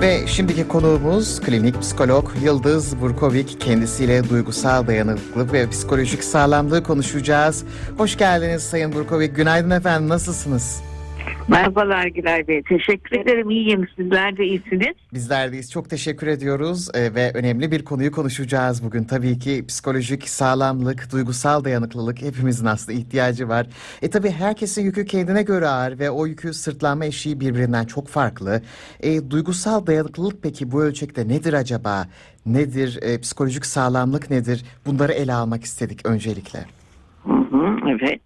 Ve şimdiki konuğumuz klinik psikolog Yıldız Burkovik. Kendisiyle duygusal dayanıklılık ve psikolojik sağlamlığı konuşacağız. Hoş geldiniz Sayın Burkovik. Günaydın efendim. Nasılsınız? Merhabalar Gülay Bey. Teşekkür ederim. İyiyim. Sizler de iyisiniz. Bizler deyiz. Çok teşekkür ediyoruz ee, ve önemli bir konuyu konuşacağız bugün. Tabii ki psikolojik sağlamlık, duygusal dayanıklılık hepimizin aslında ihtiyacı var. E tabii herkesin yükü kendine göre ağır ve o yükü sırtlanma eşiği birbirinden çok farklı. E, duygusal dayanıklılık peki bu ölçekte nedir acaba? Nedir? E, psikolojik sağlamlık nedir? Bunları ele almak istedik öncelikle. Hı hı, evet.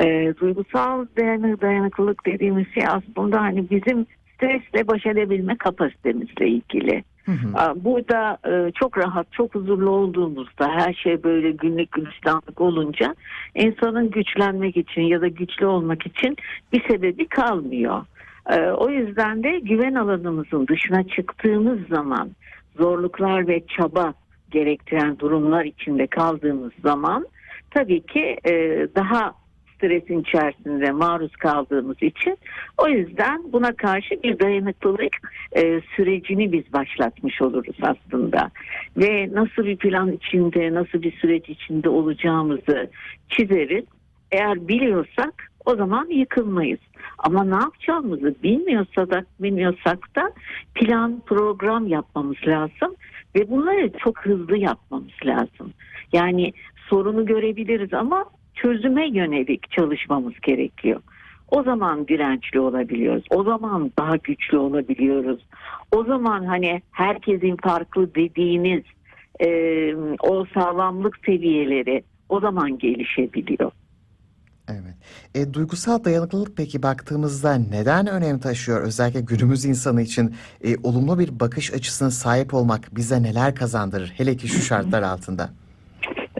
E, duygusal dayanı, dayanıklılık dediğimiz şey aslında hani bizim stresle baş edebilme kapasitemizle ilgili. Hı hı. Burada e, çok rahat, çok huzurlu olduğumuzda her şey böyle günlük gülistanlık olunca insanın güçlenmek için ya da güçlü olmak için bir sebebi kalmıyor. Ee, O yüzden de güven alanımızın dışına çıktığımız zaman zorluklar ve çaba gerektiren durumlar içinde kaldığımız zaman tabii ki e, daha stresin içerisinde maruz kaldığımız için o yüzden buna karşı bir dayanıklılık e, sürecini biz başlatmış oluruz aslında. Ve nasıl bir plan içinde, nasıl bir süreç içinde olacağımızı çizeriz. Eğer biliyorsak o zaman yıkılmayız. Ama ne yapacağımızı bilmiyorsak da, bilmiyorsak da plan, program yapmamız lazım ve bunları çok hızlı yapmamız lazım. Yani sorunu görebiliriz ama çözüme yönelik çalışmamız gerekiyor. O zaman dirençli olabiliyoruz. O zaman daha güçlü olabiliyoruz. O zaman hani herkesin farklı dediğiniz e, o sağlamlık seviyeleri o zaman gelişebiliyor. Evet. E, duygusal dayanıklılık peki baktığımızda neden önem taşıyor? Özellikle günümüz insanı için e, olumlu bir bakış açısına sahip olmak bize neler kazandırır? Hele ki şu şartlar altında.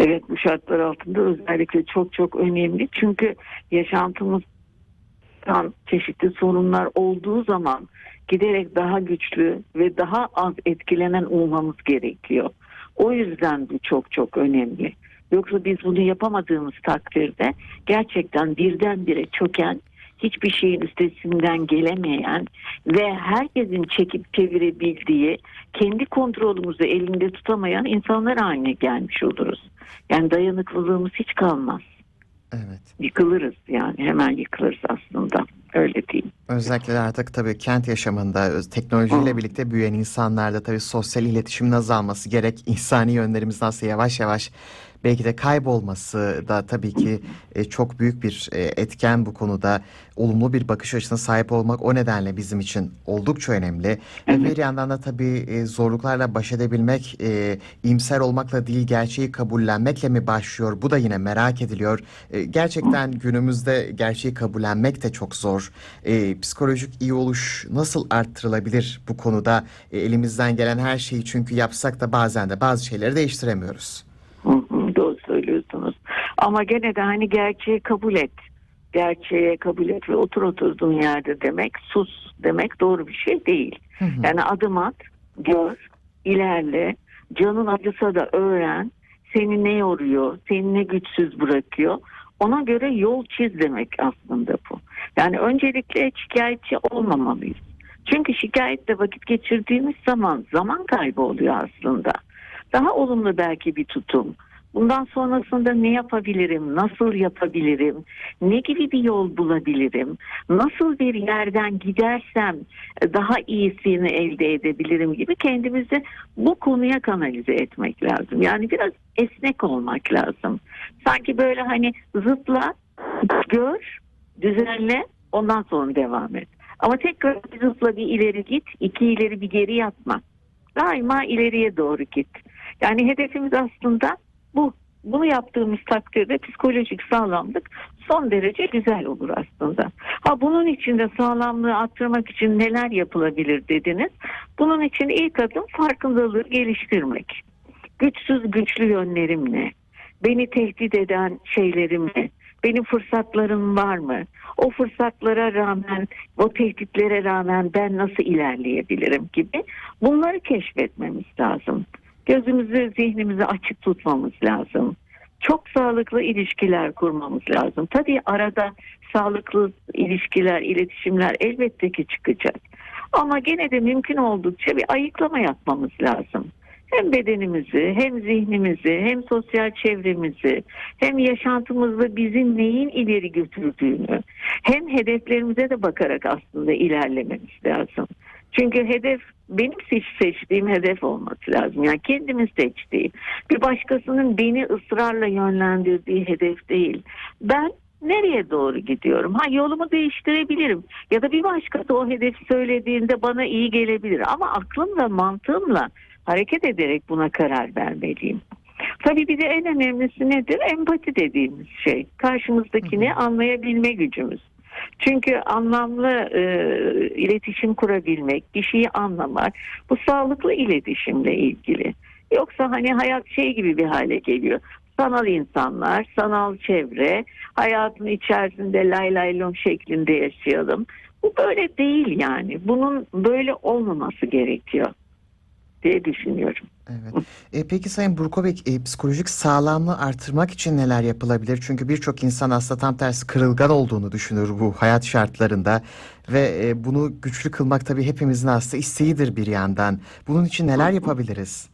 Evet bu şartlar altında özellikle çok çok önemli. Çünkü yaşantımızdan çeşitli sorunlar olduğu zaman giderek daha güçlü ve daha az etkilenen olmamız gerekiyor. O yüzden bu çok çok önemli. Yoksa biz bunu yapamadığımız takdirde gerçekten birdenbire çöken, hiçbir şeyin üstesinden gelemeyen ve herkesin çekip çevirebildiği, kendi kontrolümüzü elinde tutamayan insanlar haline gelmiş oluruz. Yani dayanıklılığımız hiç kalmaz. Evet. Yıkılırız yani hemen yıkılırız aslında. Öyle diyeyim. Özellikle artık tabii kent yaşamında teknolojiyle Hı. birlikte büyüyen insanlarda tabii sosyal iletişimin azalması gerek insani yönlerimizin aslında yavaş yavaş belki de kaybolması da tabii ki e, çok büyük bir e, etken bu konuda. Olumlu bir bakış açısına sahip olmak o nedenle bizim için oldukça önemli. Ve Evet. bir yandan da tabii e, zorluklarla baş edebilmek, e, iyimser olmakla değil gerçeği kabullenmekle mi başlıyor? Bu da yine merak ediliyor. E, gerçekten günümüzde gerçeği kabullenmek de çok zor. E, psikolojik iyi oluş nasıl arttırılabilir bu konuda? E, elimizden gelen her şeyi çünkü yapsak da bazen de bazı şeyleri değiştiremiyoruz. Hı hı, doğru söylüyorsunuz. Ama gene de hani gerçeği kabul et. Gerçeğe kabul et ve otur oturduğun yerde demek, sus demek doğru bir şey değil. Hı hı. Yani adım at, gör, ilerle, canın acısa da öğren, seni ne yoruyor, seni ne güçsüz bırakıyor. Ona göre yol çiz demek aslında bu. Yani öncelikle şikayetçi olmamalıyız. Çünkü şikayetle vakit geçirdiğimiz zaman zaman kaybı oluyor aslında. Daha olumlu belki bir tutum. Bundan sonrasında ne yapabilirim, nasıl yapabilirim, ne gibi bir yol bulabilirim, nasıl bir yerden gidersem daha iyisini elde edebilirim gibi kendimizi bu konuya kanalize etmek lazım. Yani biraz esnek olmak lazım. Sanki böyle hani zıpla, gör, düzenle, ondan sonra devam et. Ama tekrar bir zıpla bir ileri git, iki ileri bir geri yatma. Daima ileriye doğru git. Yani hedefimiz aslında bu. Bunu yaptığımız takdirde psikolojik sağlamlık son derece güzel olur aslında. Ha bunun için de sağlamlığı arttırmak için neler yapılabilir dediniz. Bunun için ilk adım farkındalığı geliştirmek. Güçsüz güçlü yönlerim ne? Beni tehdit eden şeylerim ne? Benim fırsatlarım var mı? O fırsatlara rağmen, o tehditlere rağmen ben nasıl ilerleyebilirim gibi bunları keşfetmemiz lazım. Gözümüzü, zihnimizi açık tutmamız lazım. Çok sağlıklı ilişkiler kurmamız lazım. Tabii arada sağlıklı ilişkiler, iletişimler elbette ki çıkacak. Ama gene de mümkün oldukça bir ayıklama yapmamız lazım. Hem bedenimizi, hem zihnimizi, hem sosyal çevremizi, hem yaşantımızda bizim neyin ileri götürdüğünü, hem hedeflerimize de bakarak aslında ilerlememiz lazım. Çünkü hedef benim seç, seçtiğim hedef olması lazım. Yani kendimin seçtiğim. Bir başkasının beni ısrarla yönlendirdiği hedef değil. Ben nereye doğru gidiyorum? Ha yolumu değiştirebilirim. Ya da bir başkası o hedefi söylediğinde bana iyi gelebilir. Ama aklım ve mantığımla hareket ederek buna karar vermeliyim. Tabii bir de en önemlisi nedir? Empati dediğimiz şey. Karşımızdakini anlayabilme gücümüz. Çünkü anlamlı e, iletişim kurabilmek, kişiyi anlamak bu sağlıklı iletişimle ilgili. Yoksa hani hayat şey gibi bir hale geliyor. Sanal insanlar, sanal çevre, hayatın içerisinde lay lay lom şeklinde yaşayalım. Bu böyle değil yani. Bunun böyle olmaması gerekiyor diye düşünüyorum. Evet. E, peki Sayın Burkovik, e, psikolojik sağlamlığı artırmak için neler yapılabilir? Çünkü birçok insan aslında tam tersi kırılgan olduğunu düşünür bu hayat şartlarında ve e, bunu güçlü kılmak tabii hepimizin aslında isteğidir bir yandan. Bunun için neler yapabiliriz?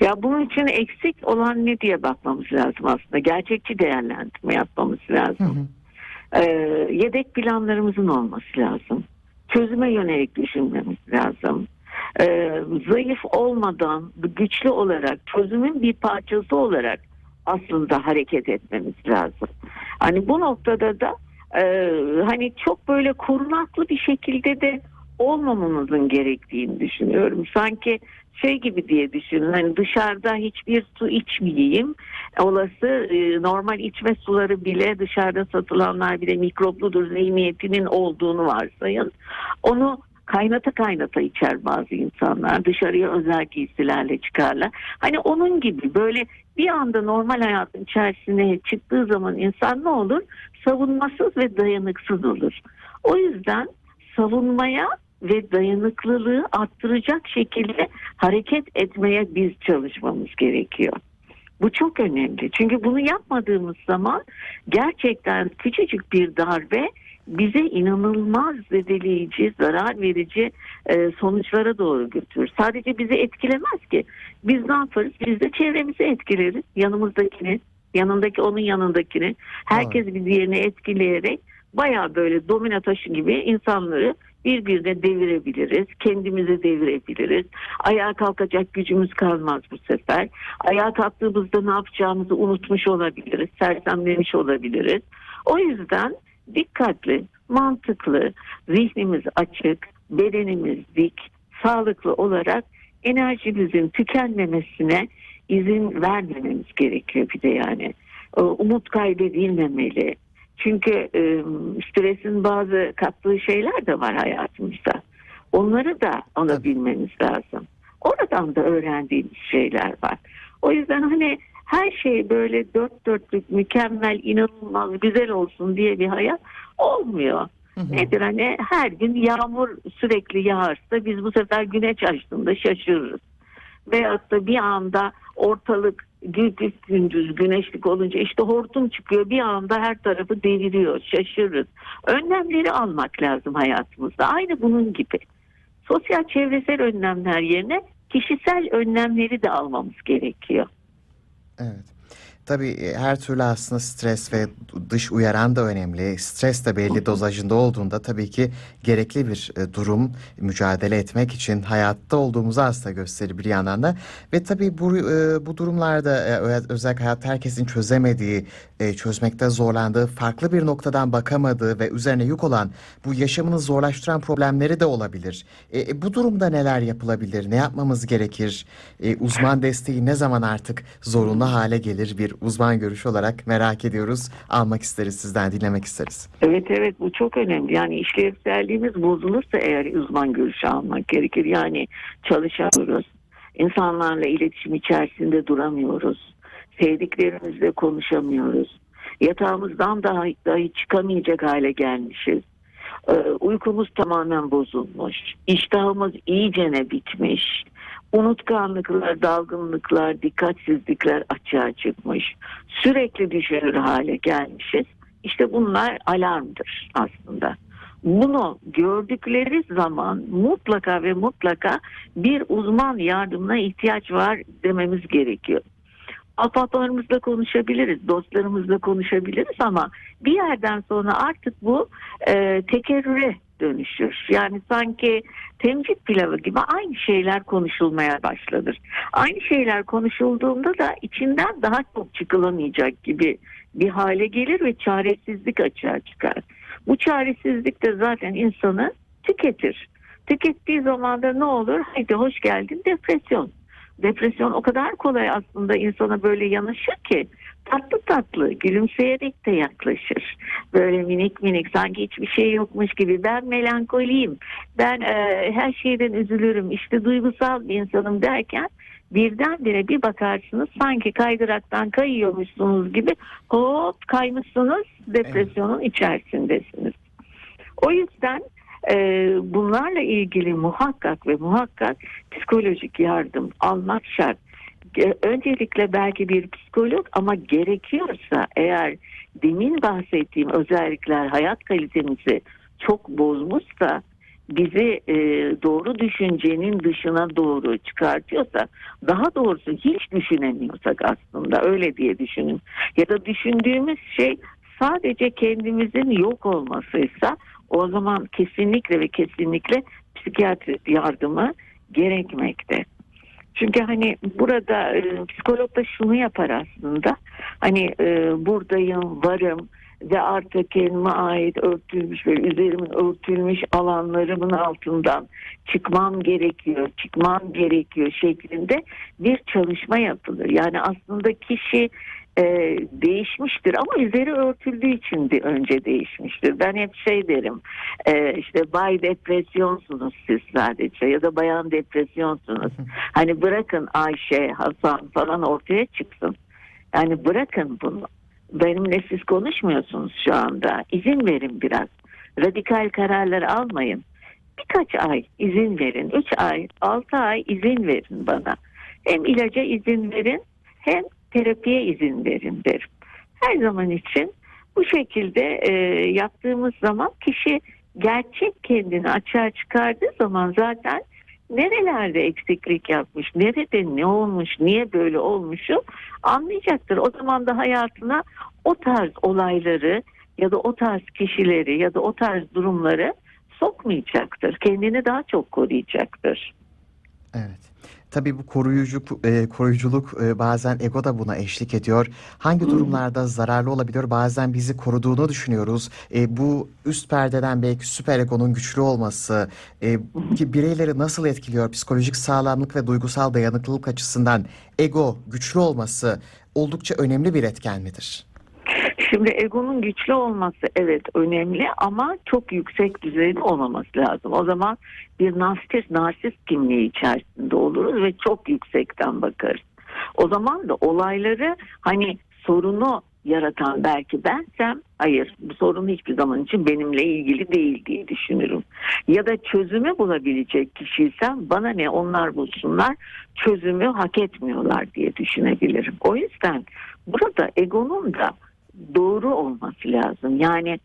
Ya bunun için eksik olan ne diye bakmamız lazım aslında. Gerçekçi değerlendirme yapmamız lazım. Hı hı. Ee, yedek planlarımızın olması lazım. Çözüme yönelik düşünmemiz lazım. Ee, zayıf olmadan güçlü olarak çözümün bir parçası olarak aslında hareket etmemiz lazım. Hani bu noktada da e, hani çok böyle korunaklı bir şekilde de olmamamızın gerektiğini düşünüyorum. Sanki şey gibi diye düşünün hani dışarıda hiçbir su içmeyeyim olası e, normal içme suları bile dışarıda satılanlar bile mikropludur zihniyetinin olduğunu varsayın onu kaynata kaynata içer bazı insanlar dışarıya özel giysilerle çıkarlar hani onun gibi böyle bir anda normal hayatın içerisine çıktığı zaman insan ne olur savunmasız ve dayanıksız olur o yüzden savunmaya ve dayanıklılığı arttıracak şekilde hareket etmeye biz çalışmamız gerekiyor. Bu çok önemli. Çünkü bunu yapmadığımız zaman gerçekten küçücük bir darbe bize inanılmaz zedeleyici, zarar verici e, sonuçlara doğru götürür. Sadece bizi etkilemez ki. Biz ne yaparız? Biz de çevremizi etkileriz. Yanımızdakini, yanındaki onun yanındakini. Herkes bir diğerini etkileyerek baya böyle domino taşı gibi insanları birbirine devirebiliriz. Kendimizi devirebiliriz. Ayağa kalkacak gücümüz kalmaz bu sefer. Ayağa kalktığımızda ne yapacağımızı unutmuş olabiliriz. Sersemlemiş olabiliriz. O yüzden dikkatli, mantıklı, zihnimiz açık, bedenimiz dik, sağlıklı olarak enerjimizin tükenmemesine izin vermememiz gerekiyor bir de yani. Ee, Umut kaybedilmemeli. Çünkü e, stresin bazı kattığı şeyler de var hayatımızda. Onları da alabilmemiz lazım. Oradan da öğrendiğimiz şeyler var. O yüzden hani her şey böyle dört dörtlük, mükemmel, inanılmaz, güzel olsun diye bir hayat olmuyor. Hı hı. Nedir hani her gün yağmur sürekli yağarsa biz bu sefer güneş açtığında şaşırırız. Veyahut da bir anda ortalık gündüz gündüz güneşlik olunca işte hortum çıkıyor bir anda her tarafı deviriyor şaşırırız. Önlemleri almak lazım hayatımızda aynı bunun gibi. Sosyal çevresel önlemler yerine kişisel önlemleri de almamız gerekiyor. Evet. Tabii e, her türlü aslında stres ve dış uyaran da önemli. Stres de belli dozajında olduğunda tabii ki gerekli bir e, durum mücadele etmek için hayatta olduğumuzu aslında gösterir bir yandan da. Ve tabii bu, e, bu durumlarda özellikle hayatta herkesin çözemediği, çözmekte zorlandığı, farklı bir noktadan bakamadığı ve üzerine yük olan bu yaşamını zorlaştıran problemleri de olabilir. Bu durumda neler yapılabilir? Ne yapmamız gerekir? Uzman desteği ne zaman artık zorunlu hale gelir? Bir uzman görüşü olarak merak ediyoruz. Almak isteriz sizden, dinlemek isteriz. Evet evet bu çok önemli. Yani işlevselliğimiz bozulursa eğer uzman görüşü almak gerekir. Yani çalışamıyoruz. İnsanlarla iletişim içerisinde duramıyoruz. Sevdiklerimizle konuşamıyoruz. Yatağımızdan dahi, dahi çıkamayacak hale gelmişiz. Ee, uykumuz tamamen bozulmuş. İştahımız iyicene bitmiş. Unutkanlıklar, dalgınlıklar, dikkatsizlikler açığa çıkmış. Sürekli düşünür hale gelmişiz. İşte bunlar alarmdır aslında. Bunu gördükleri zaman mutlaka ve mutlaka bir uzman yardımına ihtiyaç var dememiz gerekiyor. Ahbaplarımızla konuşabiliriz, dostlarımızla konuşabiliriz ama bir yerden sonra artık bu e, tekerrüre dönüşür. Yani sanki temcit pilavı gibi aynı şeyler konuşulmaya başlanır. Aynı şeyler konuşulduğunda da içinden daha çok çıkılamayacak gibi bir hale gelir ve çaresizlik açığa çıkar. Bu çaresizlik de zaten insanı tüketir. Tükettiği zaman da ne olur? Haydi hoş geldin depresyon. Depresyon o kadar kolay aslında insana böyle yanaşır ki tatlı tatlı gülümseyerek de yaklaşır. Böyle minik minik sanki hiçbir şey yokmuş gibi ben melankoliyim. Ben e, her şeyden üzülürüm. işte duygusal bir insanım derken birdenbire bir bakarsınız sanki kaydıraktan kayıyormuşsunuz gibi hop kaymışsınız depresyonun içerisindesiniz. O yüzden e, bunlarla ilgili muhakkak ve muhakkak psikolojik yardım almak şart. Öncelikle belki bir psikolog ama gerekiyorsa eğer demin bahsettiğim özellikler hayat kalitemizi çok bozmuşsa bizi e, doğru düşüncenin dışına doğru çıkartıyorsa daha doğrusu hiç düşünemiyorsak aslında öyle diye düşünün ya da düşündüğümüz şey sadece kendimizin yok olmasıysa o zaman kesinlikle ve kesinlikle psikiyatri yardımı gerekmekte. Çünkü hani burada e, psikolog da şunu yapar aslında. Hani e, buradayım, varım ve artık kendime ait örtülmüş ve üzerimin örtülmüş alanlarımın altından çıkmam gerekiyor, çıkmam gerekiyor şeklinde bir çalışma yapılır. Yani aslında kişi e, değişmiştir ama üzeri örtüldüğü için de önce değişmiştir. Ben hep şey derim e, işte bay depresyonsunuz siz sadece ya da bayan depresyonsunuz. Hani bırakın Ayşe, Hasan falan ortaya çıksın. Yani bırakın bunu. Benimle siz konuşmuyorsunuz şu anda. İzin verin biraz. Radikal kararlar almayın. Birkaç ay izin verin. Üç ay, altı ay izin verin bana. Hem ilaca izin verin hem terapiye izin verin derim. Her zaman için bu şekilde e, yaptığımız zaman kişi gerçek kendini açığa çıkardığı zaman zaten nerelerde eksiklik yapmış, nerede ne olmuş, niye böyle olmuşu anlayacaktır. O zaman da hayatına o tarz olayları ya da o tarz kişileri ya da o tarz durumları sokmayacaktır. Kendini daha çok koruyacaktır. Evet. Tabii bu koruyucu e, koruyuculuk e, bazen ego da buna eşlik ediyor. Hangi durumlarda zararlı olabiliyor? Bazen bizi koruduğunu düşünüyoruz. E, bu üst perdeden belki süper egonun güçlü olması e, ki bireyleri nasıl etkiliyor? Psikolojik sağlamlık ve duygusal dayanıklılık açısından ego güçlü olması oldukça önemli bir etken midir? Şimdi egonun güçlü olması evet önemli ama çok yüksek düzeyde olmaması lazım. O zaman bir narsist, narsist kimliği içerisinde oluruz ve çok yüksekten bakarız. O zaman da olayları hani sorunu yaratan belki bensem hayır bu sorun hiçbir zaman için benimle ilgili değil diye düşünürüm. Ya da çözümü bulabilecek kişiysem bana ne onlar bulsunlar çözümü hak etmiyorlar diye düşünebilirim. O yüzden burada egonun da doğru olması lazım. Yani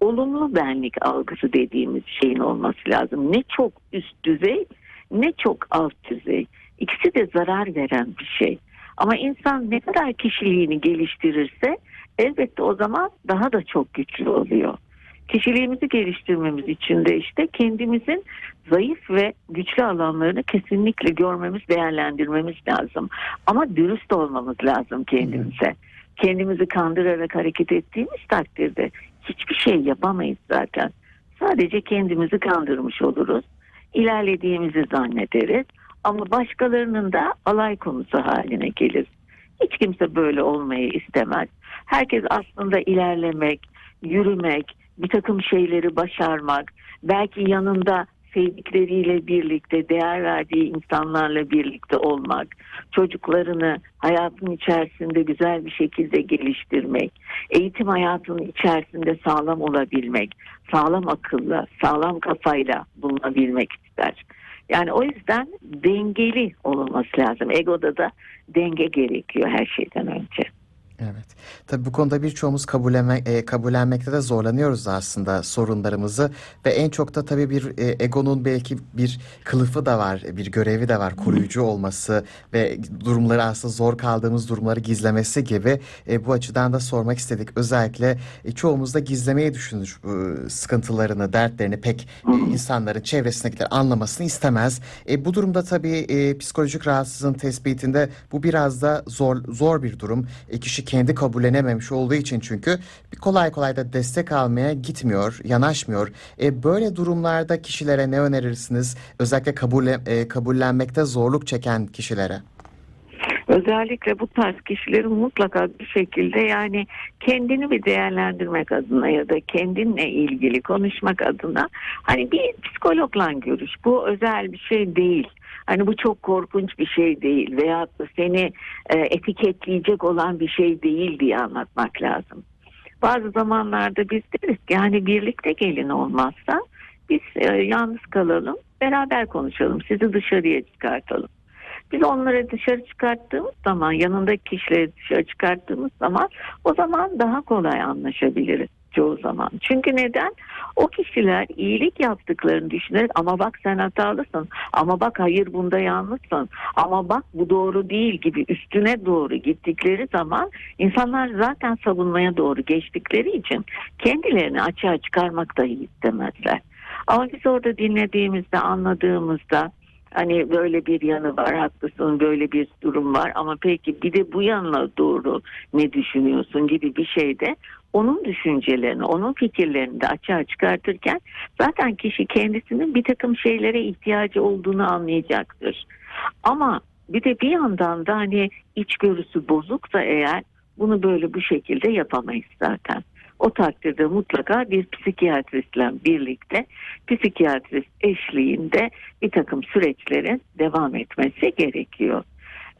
olumlu benlik algısı dediğimiz şeyin olması lazım. Ne çok üst düzey ne çok alt düzey. İkisi de zarar veren bir şey. Ama insan ne kadar kişiliğini geliştirirse elbette o zaman daha da çok güçlü oluyor. Kişiliğimizi geliştirmemiz için de işte kendimizin zayıf ve güçlü alanlarını kesinlikle görmemiz, değerlendirmemiz lazım. Ama dürüst olmamız lazım kendimize kendimizi kandırarak hareket ettiğimiz takdirde hiçbir şey yapamayız zaten. Sadece kendimizi kandırmış oluruz. İlerlediğimizi zannederiz ama başkalarının da alay konusu haline gelir. Hiç kimse böyle olmayı istemez. Herkes aslında ilerlemek, yürümek, bir takım şeyleri başarmak, belki yanında sevdikleriyle birlikte, değer verdiği insanlarla birlikte olmak, çocuklarını hayatın içerisinde güzel bir şekilde geliştirmek, eğitim hayatının içerisinde sağlam olabilmek, sağlam akılla, sağlam kafayla bulunabilmek ister. Yani o yüzden dengeli olması lazım. Egoda da denge gerekiyor her şeyden önce. Evet. Tabii bu konuda birçoğumuz kabullenme, e, kabullenmekte de zorlanıyoruz aslında sorunlarımızı ve en çok da tabii bir e, egonun belki bir kılıfı da var, bir görevi de var, koruyucu olması ve durumları aslında zor kaldığımız durumları gizlemesi gibi e, bu açıdan da sormak istedik. Özellikle e, çoğumuz da gizlemeyi düşünür bu sıkıntılarını, dertlerini pek e, insanların çevresindekiler anlamasını istemez. E, bu durumda tabii e, psikolojik rahatsızlığın tespitinde bu biraz da zor zor bir durum. E, kişi kendi kabullenememiş olduğu için çünkü kolay kolay da destek almaya gitmiyor, yanaşmıyor. E, böyle durumlarda kişilere ne önerirsiniz? Özellikle kabul, e, kabullenmekte zorluk çeken kişilere. Özellikle bu tarz kişilerin mutlaka bir şekilde yani kendini bir değerlendirmek adına ya da kendinle ilgili konuşmak adına hani bir psikologla görüş. Bu özel bir şey değil. Hani bu çok korkunç bir şey değil veya da seni e, etiketleyecek olan bir şey değil diye anlatmak lazım. Bazı zamanlarda biz deriz ki yani birlikte gelin olmazsa biz e, yalnız kalalım beraber konuşalım sizi dışarıya çıkartalım. Biz onları dışarı çıkarttığımız zaman yanındaki kişileri dışarı çıkarttığımız zaman o zaman daha kolay anlaşabiliriz çoğu zaman. Çünkü neden? O kişiler iyilik yaptıklarını düşünerek ama bak sen hatalısın ama bak hayır bunda yanlışsın ama bak bu doğru değil gibi üstüne doğru gittikleri zaman insanlar zaten savunmaya doğru geçtikleri için kendilerini açığa çıkarmak dahi istemezler. Ama biz orada dinlediğimizde anladığımızda Hani böyle bir yanı var haklısın böyle bir durum var ama peki bir de bu yanına doğru ne düşünüyorsun gibi bir şeyde onun düşüncelerini, onun fikirlerini de açığa çıkartırken zaten kişi kendisinin bir takım şeylere ihtiyacı olduğunu anlayacaktır. Ama bir de bir yandan da hani içgörüsü bozuksa eğer bunu böyle bu şekilde yapamayız zaten. O takdirde mutlaka bir psikiyatristle birlikte psikiyatrist eşliğinde bir takım süreçlerin devam etmesi gerekiyor.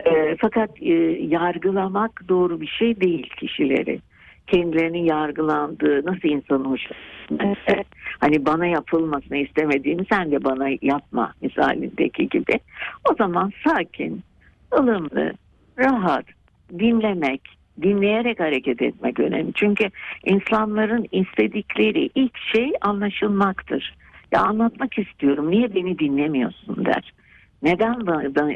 E, fakat e, yargılamak doğru bir şey değil kişileri. Kendilerinin yargılandığı nasıl insan hoşlanır? Hani bana yapılmasını istemediğimi sen de bana yapma misalindeki gibi. O zaman sakin, ılımlı, rahat, dinlemek, dinleyerek hareket etmek önemli. Çünkü insanların istedikleri ilk şey anlaşılmaktır. Ya anlatmak istiyorum. Niye beni dinlemiyorsun der. Neden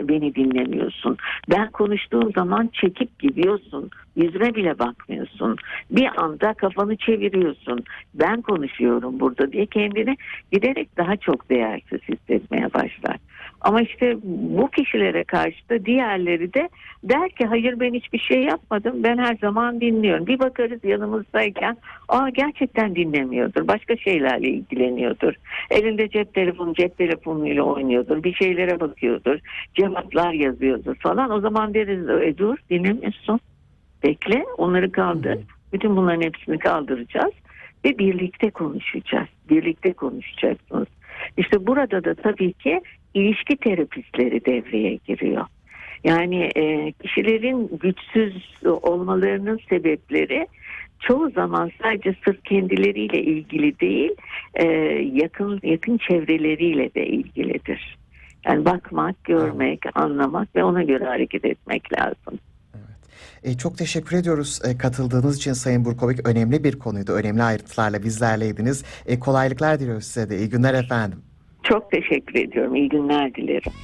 beni dinlemiyorsun? Ben konuştuğum zaman çekip gidiyorsun. Yüzüme bile bakmıyorsun. Bir anda kafanı çeviriyorsun. Ben konuşuyorum burada diye kendini giderek daha çok değersiz hissetmeye başlar. Ama işte bu kişilere karşı da diğerleri de der ki hayır ben hiçbir şey yapmadım ben her zaman dinliyorum. Bir bakarız yanımızdayken aa gerçekten dinlemiyordur başka şeylerle ilgileniyordur. Elinde cep telefonu cep telefonuyla oynuyordur bir şeylere bakıyordur cevaplar yazıyordur falan o zaman deriz e, dur dinlemiyorsun bekle onları kaldır. Bütün bunların hepsini kaldıracağız ve birlikte konuşacağız. Birlikte konuşacaksınız. İşte burada da tabii ki ilişki terapistleri devreye giriyor. Yani e, kişilerin güçsüz olmalarının sebepleri çoğu zaman sadece sırf kendileriyle ilgili değil, e, yakın yakın çevreleriyle de ilgilidir. Yani bakmak, görmek, anlamak ve ona göre hareket etmek lazım. E, çok teşekkür ediyoruz e, katıldığınız için Sayın Burkovik. Önemli bir konuydu. Önemli ayrıntılarla bizlerleydiniz. E, kolaylıklar diliyoruz size de. İyi günler efendim. Çok teşekkür ediyorum. İyi günler dilerim.